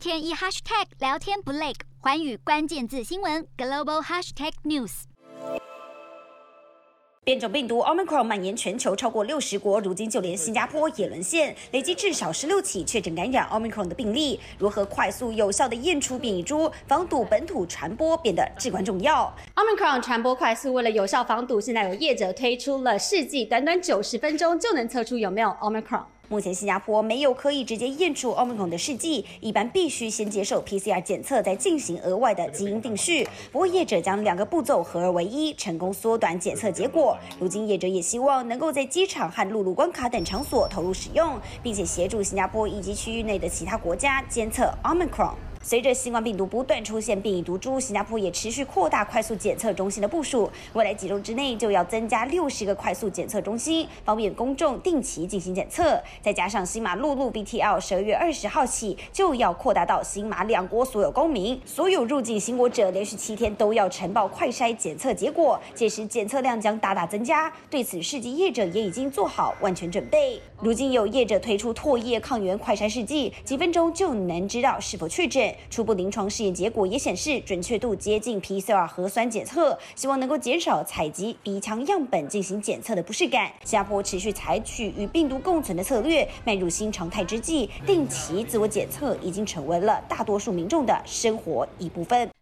天一 hashtag 聊天不累，环宇关键字新闻 global hashtag news。变种病毒 Omicron 蔓延全球超过六十国，如今就连新加坡也沦陷，累计至少十六起确诊感染 Omicron 的病例。如何快速有效的验出变异株，防堵本土传播变得至关重要。Omicron 传播快速，为了有效防堵，现在有业者推出了试剂，短短九十分钟就能测出有没有 Omicron。目前新加坡没有可以直接验出 Omicron 的试剂，一般必须先接受 PCR 检测，再进行额外的基因定序。不过业者将两个步骤合二为一，成功缩短检测结果。如今业者也希望能够在机场和陆路关卡等场所投入使用，并且协助新加坡以及区域内的其他国家监测 Omicron。随着新冠病毒不断出现变异毒株，新加坡也持续扩大快速检测中心的部署。未来几周之内就要增加六十个快速检测中心，方便公众定期进行检测。再加上新马陆路 BTL 十二月二十号起就要扩大到新马两国所有公民，所有入境新国者连续七天都要呈报快筛检测结果，届时检测量将大大增加。对此，试剂业者也已经做好万全准备。如今有业者推出唾液抗原快筛试剂，几分钟就能知道是否确诊。初步临床试验结果也显示，准确度接近 PCR 核酸检测，希望能够减少采集鼻腔样本进行检测的不适感。新加坡持续采取与病毒共存的策略，迈入新常态之际，定期自我检测已经成为了大多数民众的生活一部分。